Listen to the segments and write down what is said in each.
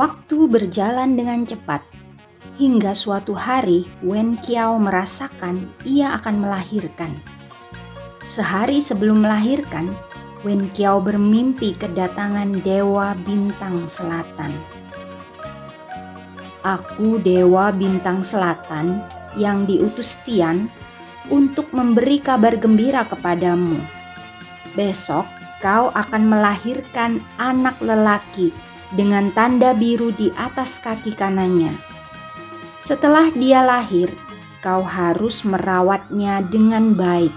Waktu berjalan dengan cepat, hingga suatu hari Wen Qiao merasakan ia akan melahirkan. Sehari sebelum melahirkan, Wen Qiao bermimpi kedatangan Dewa Bintang Selatan. Aku Dewa Bintang Selatan yang diutus Tian untuk memberi kabar gembira kepadamu. Besok kau akan melahirkan anak lelaki dengan tanda biru di atas kaki kanannya. Setelah dia lahir, kau harus merawatnya dengan baik,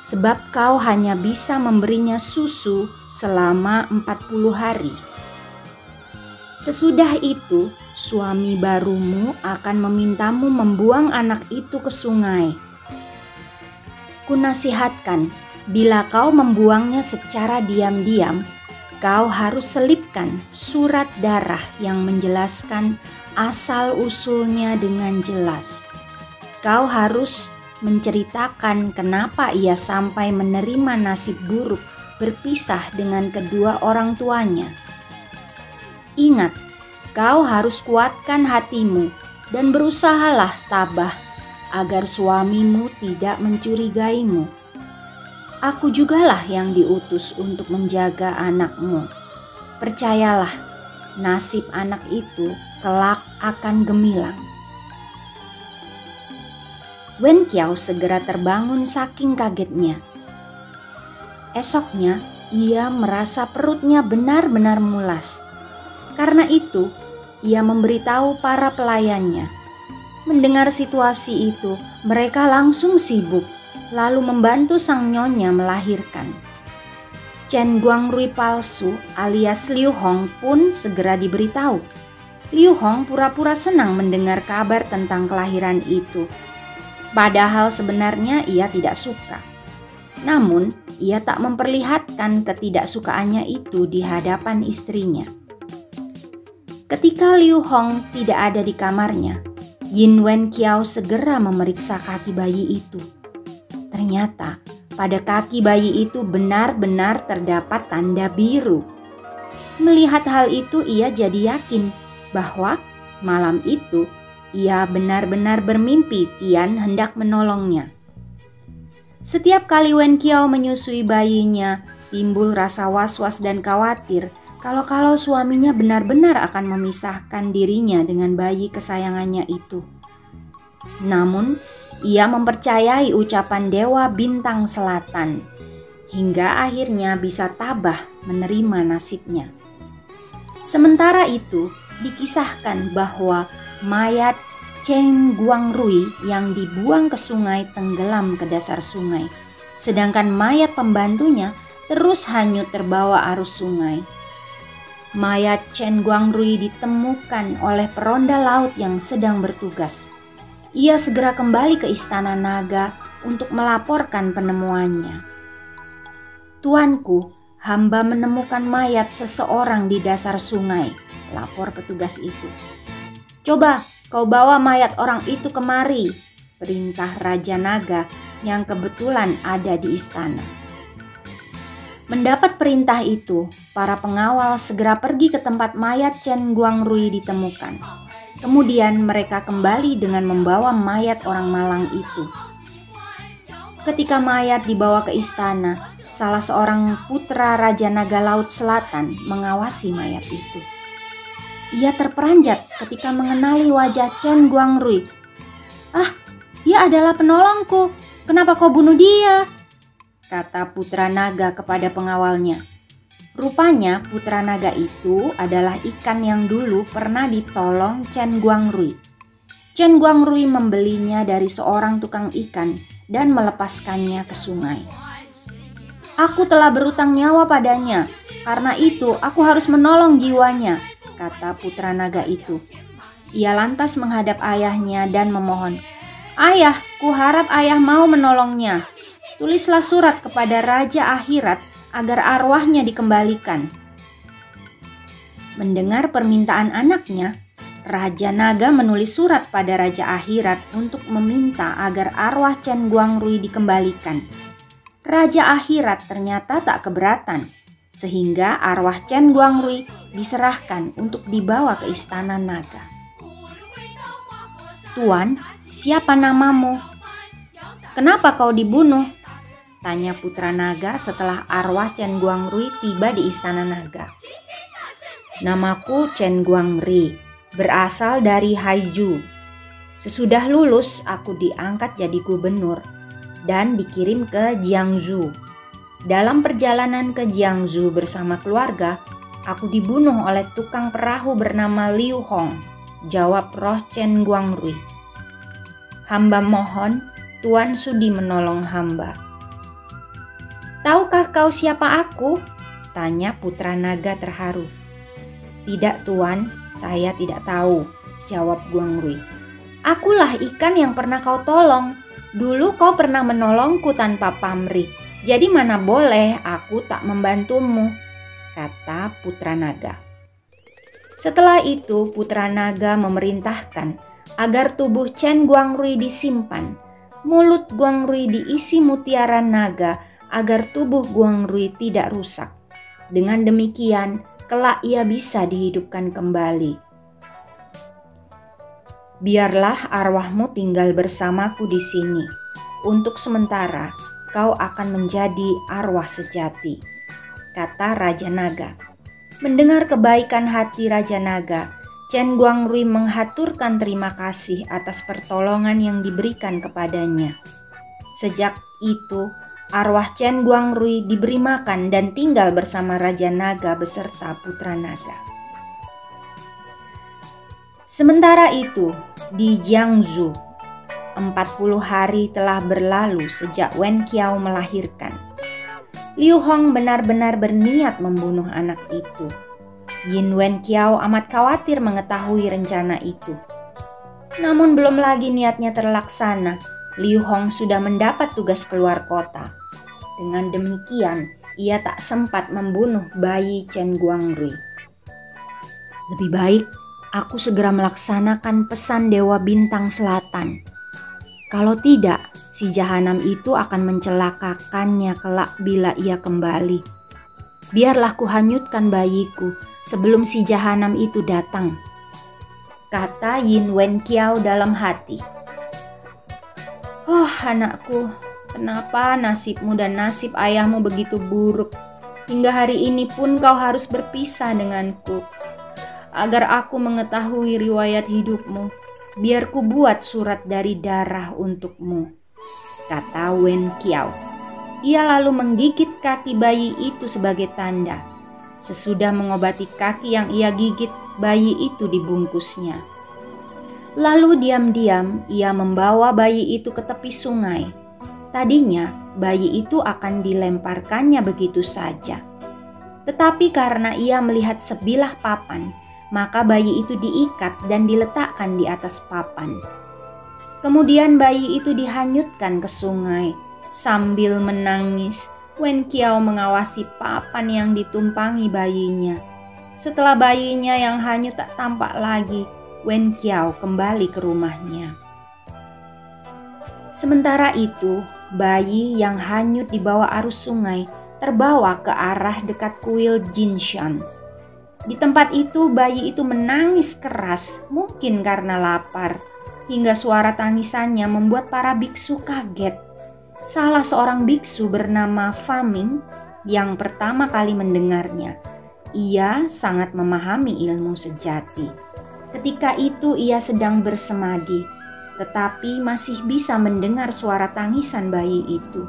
sebab kau hanya bisa memberinya susu selama 40 hari. Sesudah itu, suami barumu akan memintamu membuang anak itu ke sungai. Kunasihatkan, bila kau membuangnya secara diam-diam, kau harus selipkan surat darah yang menjelaskan asal-usulnya dengan jelas. Kau harus menceritakan kenapa ia sampai menerima nasib buruk berpisah dengan kedua orang tuanya. Ingat, kau harus kuatkan hatimu dan berusahalah tabah agar suamimu tidak mencurigaimu Aku jugalah yang diutus untuk menjaga anakmu. Percayalah, nasib anak itu kelak akan gemilang. Wen Kiao segera terbangun saking kagetnya. Esoknya, ia merasa perutnya benar-benar mulas. Karena itu, ia memberitahu para pelayannya. Mendengar situasi itu, mereka langsung sibuk lalu membantu sang nyonya melahirkan. Chen Guangrui palsu alias Liu Hong pun segera diberitahu. Liu Hong pura-pura senang mendengar kabar tentang kelahiran itu. Padahal sebenarnya ia tidak suka. Namun, ia tak memperlihatkan ketidaksukaannya itu di hadapan istrinya. Ketika Liu Hong tidak ada di kamarnya, Yin Wen Qiao segera memeriksa kaki bayi itu. Ternyata pada kaki bayi itu benar-benar terdapat tanda biru. Melihat hal itu, ia jadi yakin bahwa malam itu ia benar-benar bermimpi Tian hendak menolongnya. Setiap kali Wen Kiao menyusui bayinya, timbul rasa was-was dan khawatir kalau-kalau suaminya benar-benar akan memisahkan dirinya dengan bayi kesayangannya itu. Namun, ia mempercayai ucapan Dewa Bintang Selatan hingga akhirnya bisa tabah menerima nasibnya. Sementara itu, dikisahkan bahwa mayat Cheng Guangrui yang dibuang ke sungai tenggelam ke dasar sungai, sedangkan mayat pembantunya terus hanyut terbawa arus sungai. Mayat Chen Guangrui ditemukan oleh peronda laut yang sedang bertugas ia segera kembali ke istana naga untuk melaporkan penemuannya. Tuanku, hamba menemukan mayat seseorang di dasar sungai, lapor petugas itu. Coba kau bawa mayat orang itu kemari, perintah Raja Naga yang kebetulan ada di istana. Mendapat perintah itu, para pengawal segera pergi ke tempat mayat Chen Guangrui ditemukan. Kemudian mereka kembali dengan membawa mayat orang malang itu. Ketika mayat dibawa ke istana, salah seorang putra Raja Naga Laut Selatan mengawasi mayat itu. Ia terperanjat ketika mengenali wajah Chen Guangrui. Ah, dia adalah penolongku. Kenapa kau bunuh dia? Kata putra naga kepada pengawalnya. Rupanya putra naga itu adalah ikan yang dulu pernah ditolong Chen Guangrui. Chen Guangrui membelinya dari seorang tukang ikan dan melepaskannya ke sungai. Aku telah berutang nyawa padanya, karena itu aku harus menolong jiwanya, kata putra naga itu. Ia lantas menghadap ayahnya dan memohon, Ayah, kuharap ayah mau menolongnya. Tulislah surat kepada Raja Akhirat agar arwahnya dikembalikan. Mendengar permintaan anaknya, Raja Naga menulis surat pada Raja Akhirat untuk meminta agar arwah Chen Guangrui dikembalikan. Raja Akhirat ternyata tak keberatan, sehingga arwah Chen Guangrui diserahkan untuk dibawa ke istana naga. Tuan, siapa namamu? Kenapa kau dibunuh? Tanya putra naga setelah arwah Chen Guangrui tiba di istana naga. Namaku Chen Guangri, berasal dari Haizhu. Sesudah lulus, aku diangkat jadi gubernur dan dikirim ke Jiangsu. Dalam perjalanan ke Jiangsu bersama keluarga, aku dibunuh oleh tukang perahu bernama Liu Hong, jawab roh Chen Guangrui. Hamba mohon, Tuan sudi menolong hamba. Tahukah kau siapa aku? Tanya putra naga terharu. Tidak tuan, saya tidak tahu, jawab Guangrui. Akulah ikan yang pernah kau tolong. Dulu kau pernah menolongku tanpa pamrih. Jadi mana boleh aku tak membantumu, kata putra naga. Setelah itu putra naga memerintahkan agar tubuh Chen Guangrui disimpan, mulut Guangrui diisi mutiara naga agar tubuh Guangrui tidak rusak. Dengan demikian, kelak ia bisa dihidupkan kembali. Biarlah arwahmu tinggal bersamaku di sini. Untuk sementara, kau akan menjadi arwah sejati, kata Raja Naga. Mendengar kebaikan hati Raja Naga, Chen Guangrui menghaturkan terima kasih atas pertolongan yang diberikan kepadanya. Sejak itu, arwah Chen Guangrui diberi makan dan tinggal bersama Raja Naga beserta putra naga. Sementara itu, di Jiangsu, 40 hari telah berlalu sejak Wen Qiao melahirkan. Liu Hong benar-benar berniat membunuh anak itu Yin Wen Kiao amat khawatir mengetahui rencana itu. Namun belum lagi niatnya terlaksana, Liu Hong sudah mendapat tugas keluar kota. Dengan demikian, ia tak sempat membunuh bayi Chen Guangrui. Lebih baik aku segera melaksanakan pesan Dewa Bintang Selatan. Kalau tidak, si jahanam itu akan mencelakakannya kelak bila ia kembali. Biarlah kuhanyutkan bayiku sebelum si jahanam itu datang. Kata Yin Wen Kiao dalam hati. Oh anakku, kenapa nasibmu dan nasib ayahmu begitu buruk? Hingga hari ini pun kau harus berpisah denganku. Agar aku mengetahui riwayat hidupmu, biar ku buat surat dari darah untukmu. Kata Wen Kiao. Ia lalu menggigit kaki bayi itu sebagai tanda Sesudah mengobati kaki yang ia gigit, bayi itu dibungkusnya. Lalu diam-diam ia membawa bayi itu ke tepi sungai. Tadinya bayi itu akan dilemparkannya begitu saja. Tetapi karena ia melihat sebilah papan, maka bayi itu diikat dan diletakkan di atas papan. Kemudian bayi itu dihanyutkan ke sungai sambil menangis Wen Kiao mengawasi papan yang ditumpangi bayinya. Setelah bayinya yang hanyut tak tampak lagi, Wen Kiao kembali ke rumahnya. Sementara itu, bayi yang hanyut di bawah arus sungai terbawa ke arah dekat kuil Jinshan. Di tempat itu, bayi itu menangis keras, mungkin karena lapar, hingga suara tangisannya membuat para biksu kaget salah seorang biksu bernama Faming yang pertama kali mendengarnya. Ia sangat memahami ilmu sejati. Ketika itu ia sedang bersemadi, tetapi masih bisa mendengar suara tangisan bayi itu.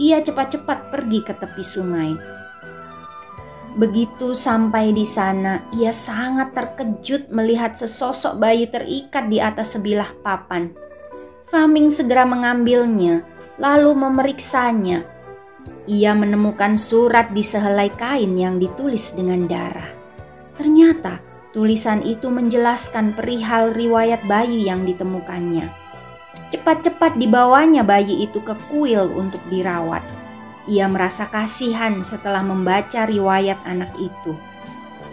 Ia cepat-cepat pergi ke tepi sungai. Begitu sampai di sana, ia sangat terkejut melihat sesosok bayi terikat di atas sebilah papan. Faming segera mengambilnya lalu memeriksanya. Ia menemukan surat di sehelai kain yang ditulis dengan darah. Ternyata Tulisan itu menjelaskan perihal riwayat bayi yang ditemukannya. Cepat-cepat dibawanya bayi itu ke kuil untuk dirawat. Ia merasa kasihan setelah membaca riwayat anak itu.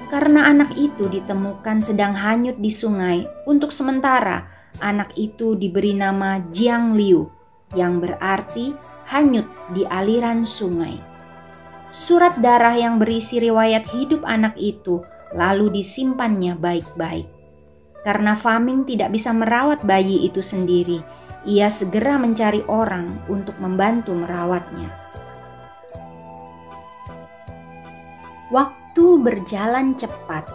Karena anak itu ditemukan sedang hanyut di sungai, untuk sementara anak itu diberi nama Jiang Liu, yang berarti hanyut di aliran sungai. Surat darah yang berisi riwayat hidup anak itu lalu disimpannya baik-baik. Karena Faming tidak bisa merawat bayi itu sendiri, ia segera mencari orang untuk membantu merawatnya. Waktu berjalan cepat,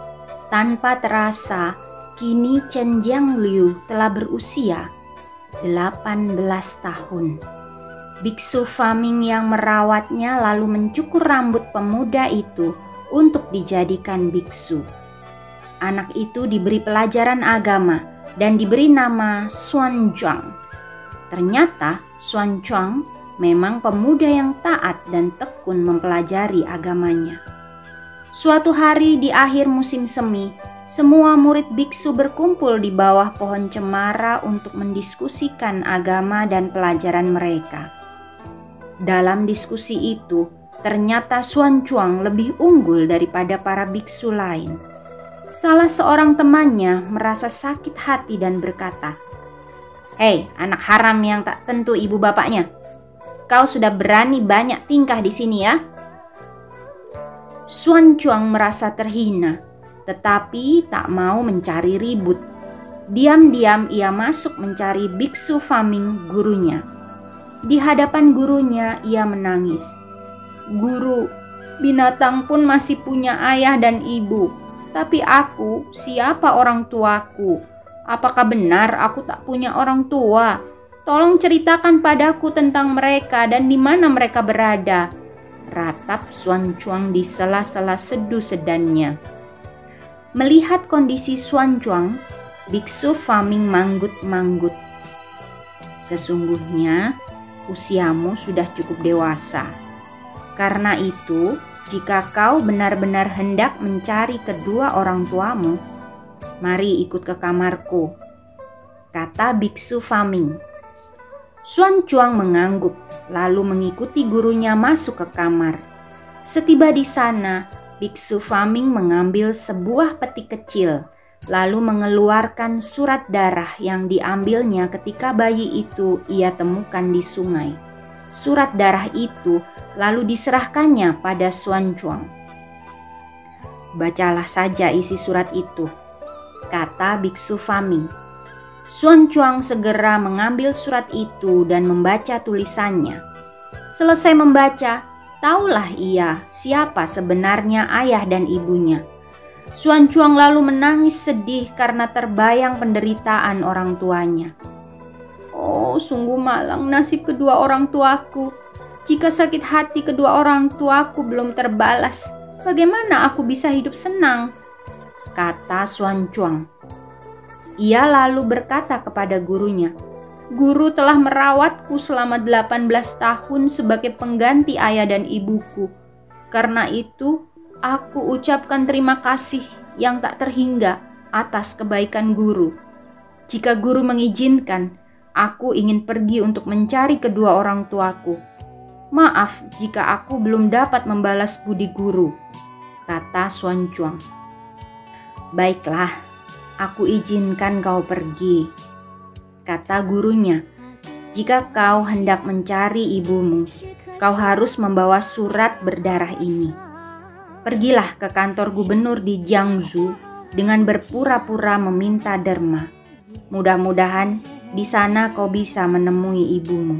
tanpa terasa kini Chen Jiang Liu telah berusia 18 tahun. Biksu Faming yang merawatnya lalu mencukur rambut pemuda itu untuk dijadikan biksu. Anak itu diberi pelajaran agama dan diberi nama Xuan Zhuang. Ternyata Xuan Zhuang memang pemuda yang taat dan tekun mempelajari agamanya. Suatu hari di akhir musim semi, semua murid biksu berkumpul di bawah pohon cemara untuk mendiskusikan agama dan pelajaran mereka. Dalam diskusi itu, Ternyata Xuan Chuang lebih unggul daripada para biksu lain. Salah seorang temannya merasa sakit hati dan berkata, Hei anak haram yang tak tentu ibu bapaknya, kau sudah berani banyak tingkah di sini ya? Xuan Chuang merasa terhina, tetapi tak mau mencari ribut. Diam-diam ia masuk mencari biksu Faming gurunya. Di hadapan gurunya ia menangis. Guru, binatang pun masih punya ayah dan ibu. Tapi aku, siapa orang tuaku? Apakah benar aku tak punya orang tua? Tolong ceritakan padaku tentang mereka dan di mana mereka berada. Ratap Suan Chuang di sela-sela sedu sedannya. Melihat kondisi Suan Chuang, biksu Faming manggut-manggut. Sesungguhnya usiamu sudah cukup dewasa karena itu, jika kau benar-benar hendak mencari kedua orang tuamu, mari ikut ke kamarku, kata biksu Faming. Suan Chuang mengangguk, lalu mengikuti gurunya masuk ke kamar. Setiba di sana, biksu Faming mengambil sebuah peti kecil, lalu mengeluarkan surat darah yang diambilnya ketika bayi itu ia temukan di sungai surat darah itu lalu diserahkannya pada Xuan Chuang. Bacalah saja isi surat itu, kata Biksu Faming. Xuan Chuang segera mengambil surat itu dan membaca tulisannya. Selesai membaca, taulah ia siapa sebenarnya ayah dan ibunya. Xuan Chuang lalu menangis sedih karena terbayang penderitaan orang tuanya. Oh, sungguh malang nasib kedua orang tuaku. Jika sakit hati kedua orang tuaku belum terbalas, bagaimana aku bisa hidup senang? Kata Xuan Chuang. Ia lalu berkata kepada gurunya, Guru telah merawatku selama 18 tahun sebagai pengganti ayah dan ibuku. Karena itu, aku ucapkan terima kasih yang tak terhingga atas kebaikan guru. Jika guru mengizinkan, Aku ingin pergi untuk mencari kedua orang tuaku. Maaf jika aku belum dapat membalas budi guru, kata Xuan Chuang. Baiklah, aku izinkan kau pergi, kata gurunya. Jika kau hendak mencari ibumu, kau harus membawa surat berdarah ini. Pergilah ke kantor gubernur di Jiangsu dengan berpura-pura meminta derma. Mudah-mudahan di sana kau bisa menemui ibumu.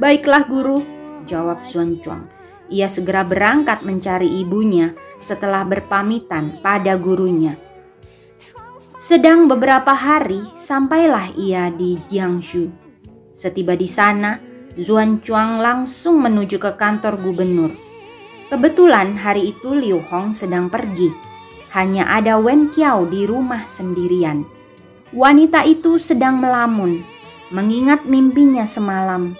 Baiklah guru, jawab Xuan Chuang. Ia segera berangkat mencari ibunya setelah berpamitan pada gurunya. Sedang beberapa hari sampailah ia di Jiangsu. Setiba di sana, Xuan Chuang langsung menuju ke kantor gubernur. Kebetulan hari itu Liu Hong sedang pergi. Hanya ada Wen Qiao di rumah sendirian. Wanita itu sedang melamun, mengingat mimpinya semalam.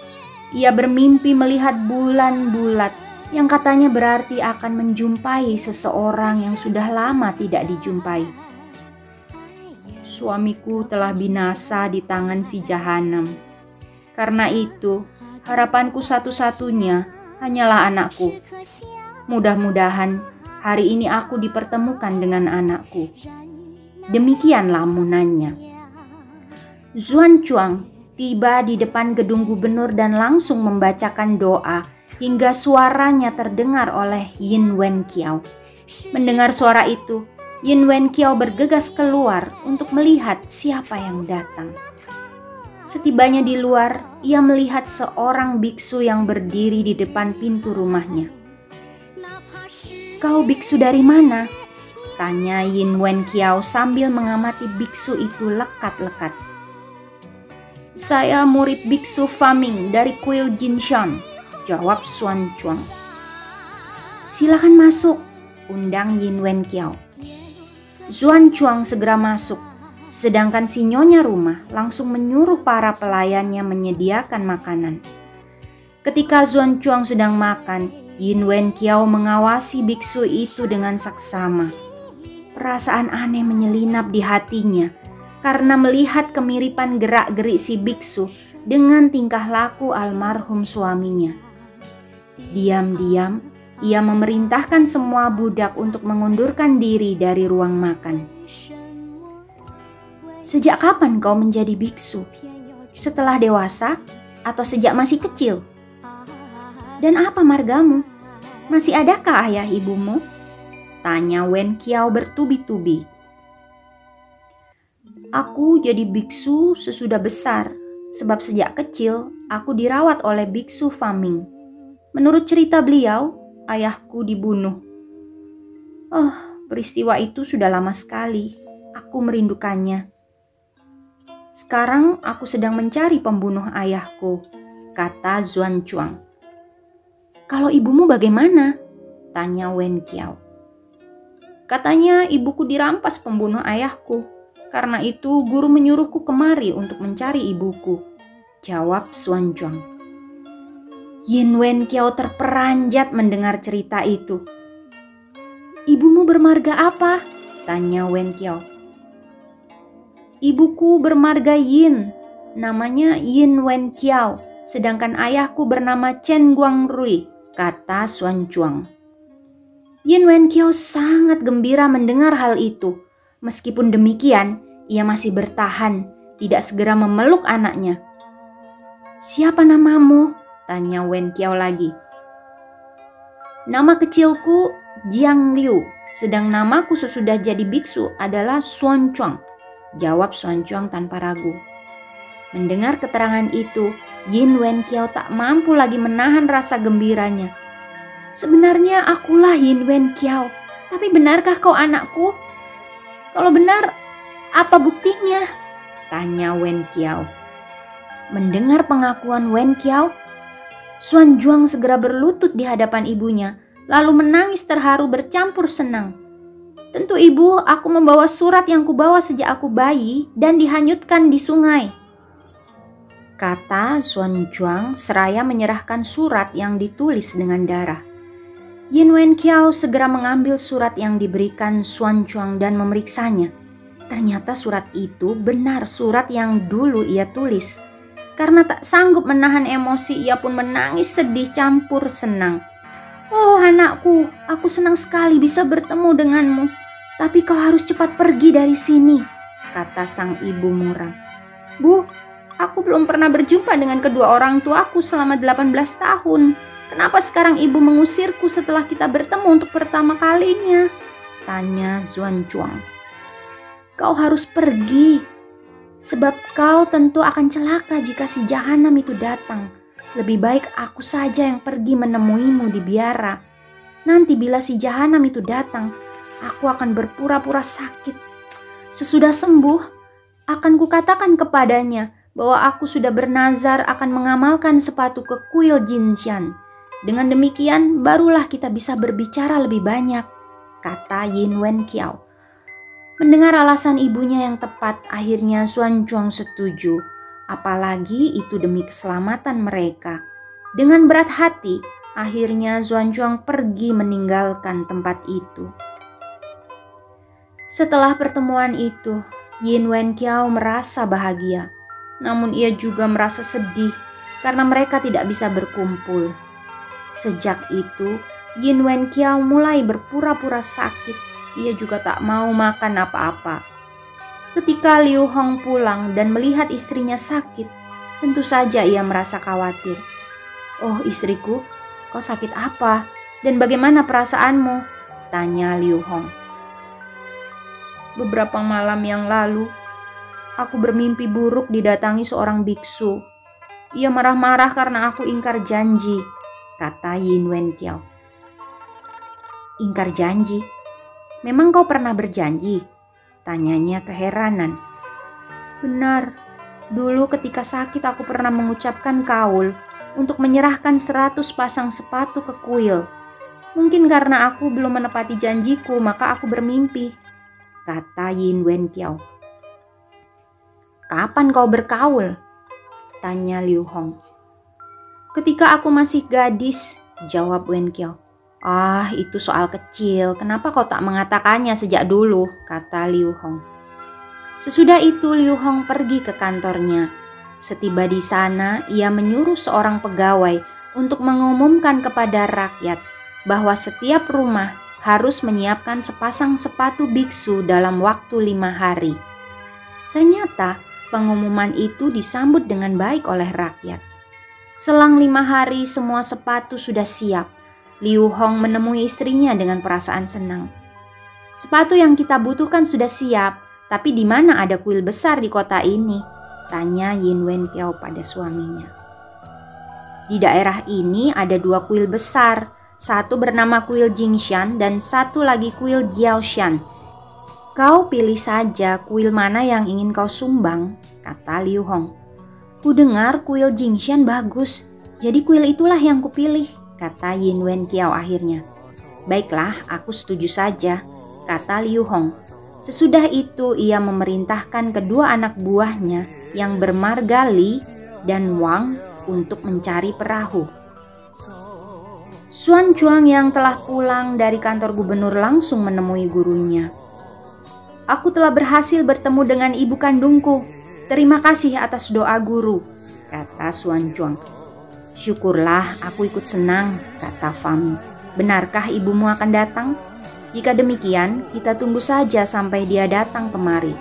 Ia bermimpi melihat bulan bulat yang katanya berarti akan menjumpai seseorang yang sudah lama tidak dijumpai. Suamiku telah binasa di tangan si jahanam. Karena itu, harapanku satu-satunya hanyalah anakku. Mudah-mudahan hari ini aku dipertemukan dengan anakku. Demikian lamunannya. Zuan Chuang tiba di depan gedung gubernur dan langsung membacakan doa hingga suaranya terdengar oleh Yin Wen Kiao. Mendengar suara itu, Yin Wen Kiao bergegas keluar untuk melihat siapa yang datang. Setibanya di luar, ia melihat seorang biksu yang berdiri di depan pintu rumahnya. Kau biksu dari mana? Tanya Yin Wen Kiao sambil mengamati biksu itu lekat-lekat. Saya murid biksu Faming dari kuil Jinshan, Jawab Suan Chuang. Silakan masuk, undang Yin Wen Kiao. Zuan Chuang segera masuk, sedangkan si nyonya rumah langsung menyuruh para pelayannya menyediakan makanan. Ketika Zuan Chuang sedang makan, Yin Wen Kiao mengawasi biksu itu dengan saksama. Perasaan aneh menyelinap di hatinya karena melihat kemiripan gerak-gerik si biksu dengan tingkah laku almarhum suaminya. Diam-diam, ia memerintahkan semua budak untuk mengundurkan diri dari ruang makan. Sejak kapan kau menjadi biksu? Setelah dewasa atau sejak masih kecil? Dan apa margamu? Masih adakah ayah ibumu? Tanya Wen Kiao bertubi-tubi. Aku jadi biksu sesudah besar, sebab sejak kecil aku dirawat oleh biksu Faming Menurut cerita beliau, ayahku dibunuh. Oh, peristiwa itu sudah lama sekali. Aku merindukannya. Sekarang aku sedang mencari pembunuh ayahku, kata Zuan Chuang. Kalau ibumu bagaimana? Tanya Wen Kiao. Katanya ibuku dirampas pembunuh ayahku. Karena itu guru menyuruhku kemari untuk mencari ibuku. Jawab Zuan Chuang. Yin Wen Kiao terperanjat mendengar cerita itu. Ibumu bermarga apa? Tanya Wen Kiao. Ibuku bermarga Yin, namanya Yin Wen Kiao, sedangkan ayahku bernama Chen Guang Rui, kata Xuan Chuang. Yin Wen Kiao sangat gembira mendengar hal itu. Meskipun demikian, ia masih bertahan, tidak segera memeluk anaknya. Siapa namamu? Tanya Wen Kiao lagi. Nama kecilku Jiang Liu, sedang namaku sesudah jadi biksu adalah Xuan Chuang. Jawab Xuan Chuang tanpa ragu. Mendengar keterangan itu, Yin Wen Kiao tak mampu lagi menahan rasa gembiranya. Sebenarnya akulah Yin Wen Kiao, tapi benarkah kau anakku? Kalau benar, apa buktinya? Tanya Wen Kiao. Mendengar pengakuan Wen Kiao, Suan Juang segera berlutut di hadapan ibunya, lalu menangis terharu bercampur senang. Tentu ibu, aku membawa surat yang kubawa sejak aku bayi dan dihanyutkan di sungai. Kata Suan Juang seraya menyerahkan surat yang ditulis dengan darah. Yin Wen Kiao segera mengambil surat yang diberikan Suan Chuang dan memeriksanya. Ternyata surat itu benar surat yang dulu ia tulis. Karena tak sanggup menahan emosi, ia pun menangis sedih campur senang. Oh anakku, aku senang sekali bisa bertemu denganmu. Tapi kau harus cepat pergi dari sini, kata sang ibu muram. Bu, aku belum pernah berjumpa dengan kedua orang tuaku selama 18 tahun. Kenapa sekarang ibu mengusirku setelah kita bertemu untuk pertama kalinya? Tanya Zuan Chuang. Kau harus pergi, Sebab kau tentu akan celaka jika si jahanam itu datang. Lebih baik aku saja yang pergi menemuimu di biara. Nanti bila si jahanam itu datang, aku akan berpura-pura sakit. Sesudah sembuh, akan kukatakan kepadanya bahwa aku sudah bernazar akan mengamalkan sepatu ke kuil Jinshan. Dengan demikian, barulah kita bisa berbicara lebih banyak, kata Yin Wen Kiao. Mendengar alasan ibunya yang tepat, akhirnya Suan Chuang setuju. Apalagi itu demi keselamatan mereka. Dengan berat hati, Akhirnya Zuan Chuang pergi meninggalkan tempat itu. Setelah pertemuan itu, Yin Wen Kiao merasa bahagia. Namun ia juga merasa sedih karena mereka tidak bisa berkumpul. Sejak itu, Yin Wen Kiao mulai berpura-pura sakit. Ia juga tak mau makan apa-apa. Ketika Liu Hong pulang dan melihat istrinya sakit, tentu saja ia merasa khawatir. Oh istriku, kau sakit apa? Dan bagaimana perasaanmu? Tanya Liu Hong. Beberapa malam yang lalu, aku bermimpi buruk didatangi seorang biksu. Ia marah-marah karena aku ingkar janji, kata Yin Wen Kiao. Ingkar janji? Memang kau pernah berjanji? Tanyanya keheranan. Benar, dulu ketika sakit aku pernah mengucapkan kaul untuk menyerahkan seratus pasang sepatu ke kuil. Mungkin karena aku belum menepati janjiku, maka aku bermimpi, kata Yin Wen Kiao. Kapan kau berkaul? Tanya Liu Hong. Ketika aku masih gadis, jawab Wen Kiao. Ah, itu soal kecil. Kenapa kau tak mengatakannya sejak dulu? kata Liu Hong. Sesudah itu Liu Hong pergi ke kantornya. Setiba di sana, ia menyuruh seorang pegawai untuk mengumumkan kepada rakyat bahwa setiap rumah harus menyiapkan sepasang sepatu biksu dalam waktu lima hari. Ternyata pengumuman itu disambut dengan baik oleh rakyat. Selang lima hari semua sepatu sudah siap. Liu Hong menemui istrinya dengan perasaan senang. Sepatu yang kita butuhkan sudah siap, tapi di mana ada kuil besar di kota ini? Tanya Yin Wen Kiao pada suaminya. Di daerah ini ada dua kuil besar, satu bernama kuil Jingshan dan satu lagi kuil Jiaoshan. Kau pilih saja kuil mana yang ingin kau sumbang, kata Liu Hong. Ku dengar kuil Jingshan bagus, jadi kuil itulah yang kupilih, kata Yin Wen Kiao akhirnya. Baiklah, aku setuju saja, kata Liu Hong. Sesudah itu ia memerintahkan kedua anak buahnya yang bermarga Li dan Wang untuk mencari perahu. Suan Chuang yang telah pulang dari kantor gubernur langsung menemui gurunya. Aku telah berhasil bertemu dengan ibu kandungku. Terima kasih atas doa guru, kata Suan Chuang. Syukurlah aku ikut senang, kata Fami. Benarkah ibumu akan datang? Jika demikian, kita tunggu saja sampai dia datang kemari.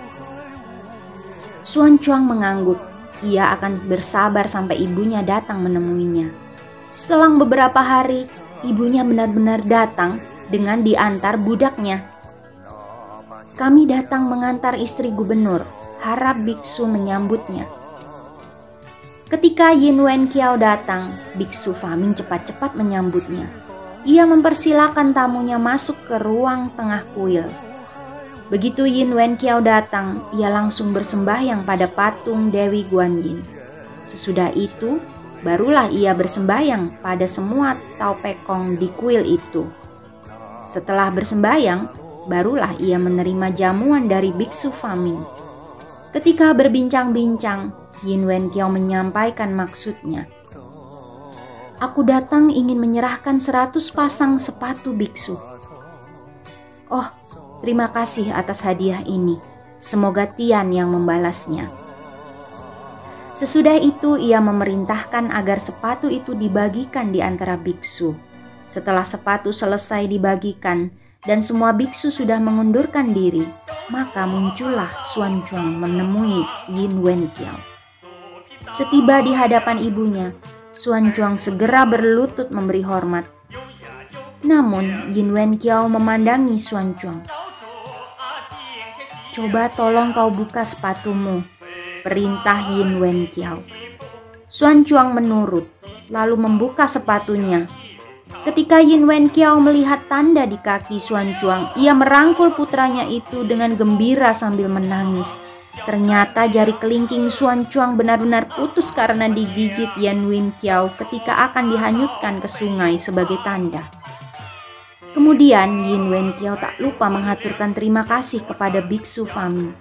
Suan Chuang mengangguk. Ia akan bersabar sampai ibunya datang menemuinya. Selang beberapa hari, ibunya benar-benar datang dengan diantar budaknya. Kami datang mengantar istri gubernur, harap biksu menyambutnya. Ketika Yin Wen Kiao datang, biksu Faming cepat-cepat menyambutnya. Ia mempersilahkan tamunya masuk ke ruang tengah kuil. Begitu Yin Wen Kiao datang, ia langsung bersembahyang pada patung Dewi Guan Yin. Sesudah itu, barulah ia bersembahyang pada semua Tao Pekong di kuil itu. Setelah bersembahyang, barulah ia menerima jamuan dari biksu Faming. Ketika berbincang-bincang, Yin Wen Kiao menyampaikan maksudnya. Aku datang ingin menyerahkan seratus pasang sepatu biksu. Oh, Terima kasih atas hadiah ini. Semoga Tian yang membalasnya. Sesudah itu ia memerintahkan agar sepatu itu dibagikan di antara biksu. Setelah sepatu selesai dibagikan dan semua biksu sudah mengundurkan diri, maka muncullah Suan Chuang menemui Yin Wen Kiao. Setiba di hadapan ibunya, Suan Chuang segera berlutut memberi hormat. Namun Yin Wen Kiao memandangi Suan Chuang. Coba tolong kau buka sepatumu, perintah Yin Wen Kiao. Suan Chuang menurut, lalu membuka sepatunya. Ketika Yin Wen Kiao melihat tanda di kaki Suan Chuang, ia merangkul putranya itu dengan gembira sambil menangis. Ternyata jari kelingking Suan Chuang benar-benar putus karena digigit Yan Wen Kiao ketika akan dihanyutkan ke sungai sebagai tanda. Kemudian Yin Wen Kiao tak lupa mengaturkan terima kasih kepada Biksu Fami.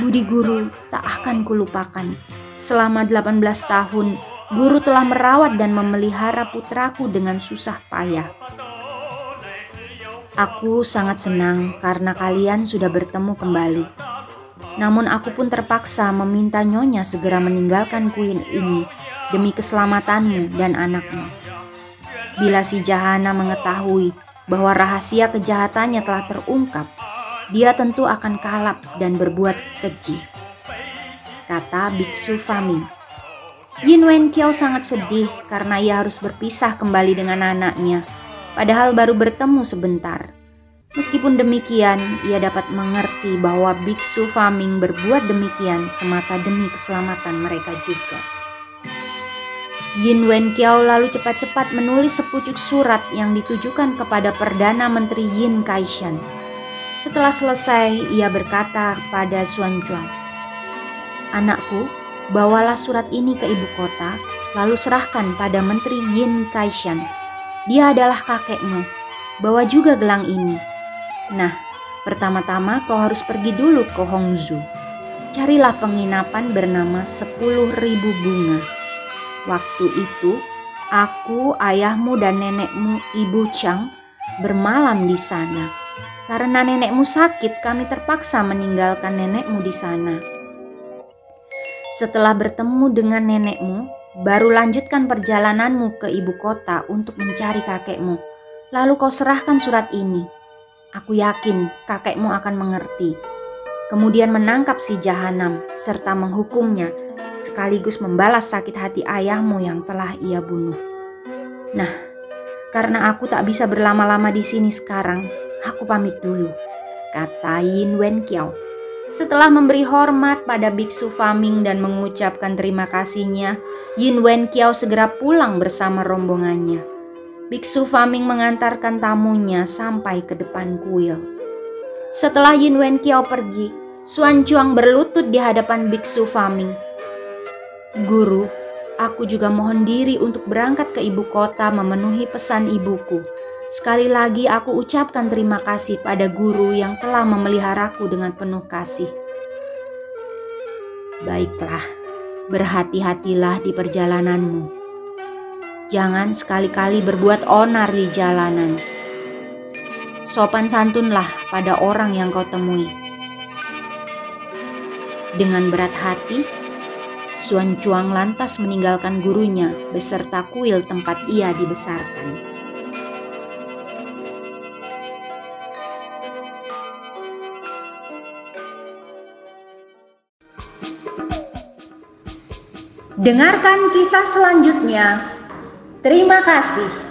Budi guru tak akan kulupakan. Selama 18 tahun, guru telah merawat dan memelihara putraku dengan susah payah. Aku sangat senang karena kalian sudah bertemu kembali. Namun aku pun terpaksa meminta Nyonya segera meninggalkan kuil ini demi keselamatanmu dan anakmu. Bila si Jahana mengetahui bahwa rahasia kejahatannya telah terungkap, dia tentu akan kalap dan berbuat keji. Kata Biksu Faming. Yin Wen Kiao sangat sedih karena ia harus berpisah kembali dengan anaknya padahal baru bertemu sebentar. Meskipun demikian, ia dapat mengerti bahwa biksu Faming berbuat demikian semata demi keselamatan mereka juga. Yin Wen Kiao lalu cepat-cepat menulis sepucuk surat yang ditujukan kepada Perdana Menteri Yin Kaishan. Setelah selesai, ia berkata kepada Xuan Chuang, Anakku, bawalah surat ini ke ibu kota, lalu serahkan pada Menteri Yin Kaishan dia adalah kakekmu. Bawa juga gelang ini. Nah, pertama-tama kau harus pergi dulu ke Hongzu. Carilah penginapan bernama 10.000 bunga. Waktu itu, aku, ayahmu, dan nenekmu, Ibu Chang, bermalam di sana. Karena nenekmu sakit, kami terpaksa meninggalkan nenekmu di sana. Setelah bertemu dengan nenekmu, Baru lanjutkan perjalananmu ke ibu kota untuk mencari kakekmu. Lalu kau serahkan surat ini. Aku yakin kakekmu akan mengerti. Kemudian menangkap si jahanam serta menghukumnya sekaligus membalas sakit hati ayahmu yang telah ia bunuh. Nah, karena aku tak bisa berlama-lama di sini sekarang, aku pamit dulu, kata Yin Wen Kiao. Setelah memberi hormat pada biksu Faming dan mengucapkan terima kasihnya, Yin Wen Kiao segera pulang bersama rombongannya. Biksu Faming mengantarkan tamunya sampai ke depan kuil. Setelah Yin Wen Kiao pergi, Xuan Chuang berlutut di hadapan biksu Faming. Guru, aku juga mohon diri untuk berangkat ke ibu kota memenuhi pesan ibuku Sekali lagi aku ucapkan terima kasih pada guru yang telah memeliharaku dengan penuh kasih. Baiklah, berhati-hatilah di perjalananmu. Jangan sekali-kali berbuat onar di jalanan. Sopan santunlah pada orang yang kau temui. Dengan berat hati, Suan Chuang lantas meninggalkan gurunya beserta kuil tempat ia dibesarkan. Dengarkan kisah selanjutnya. Terima kasih.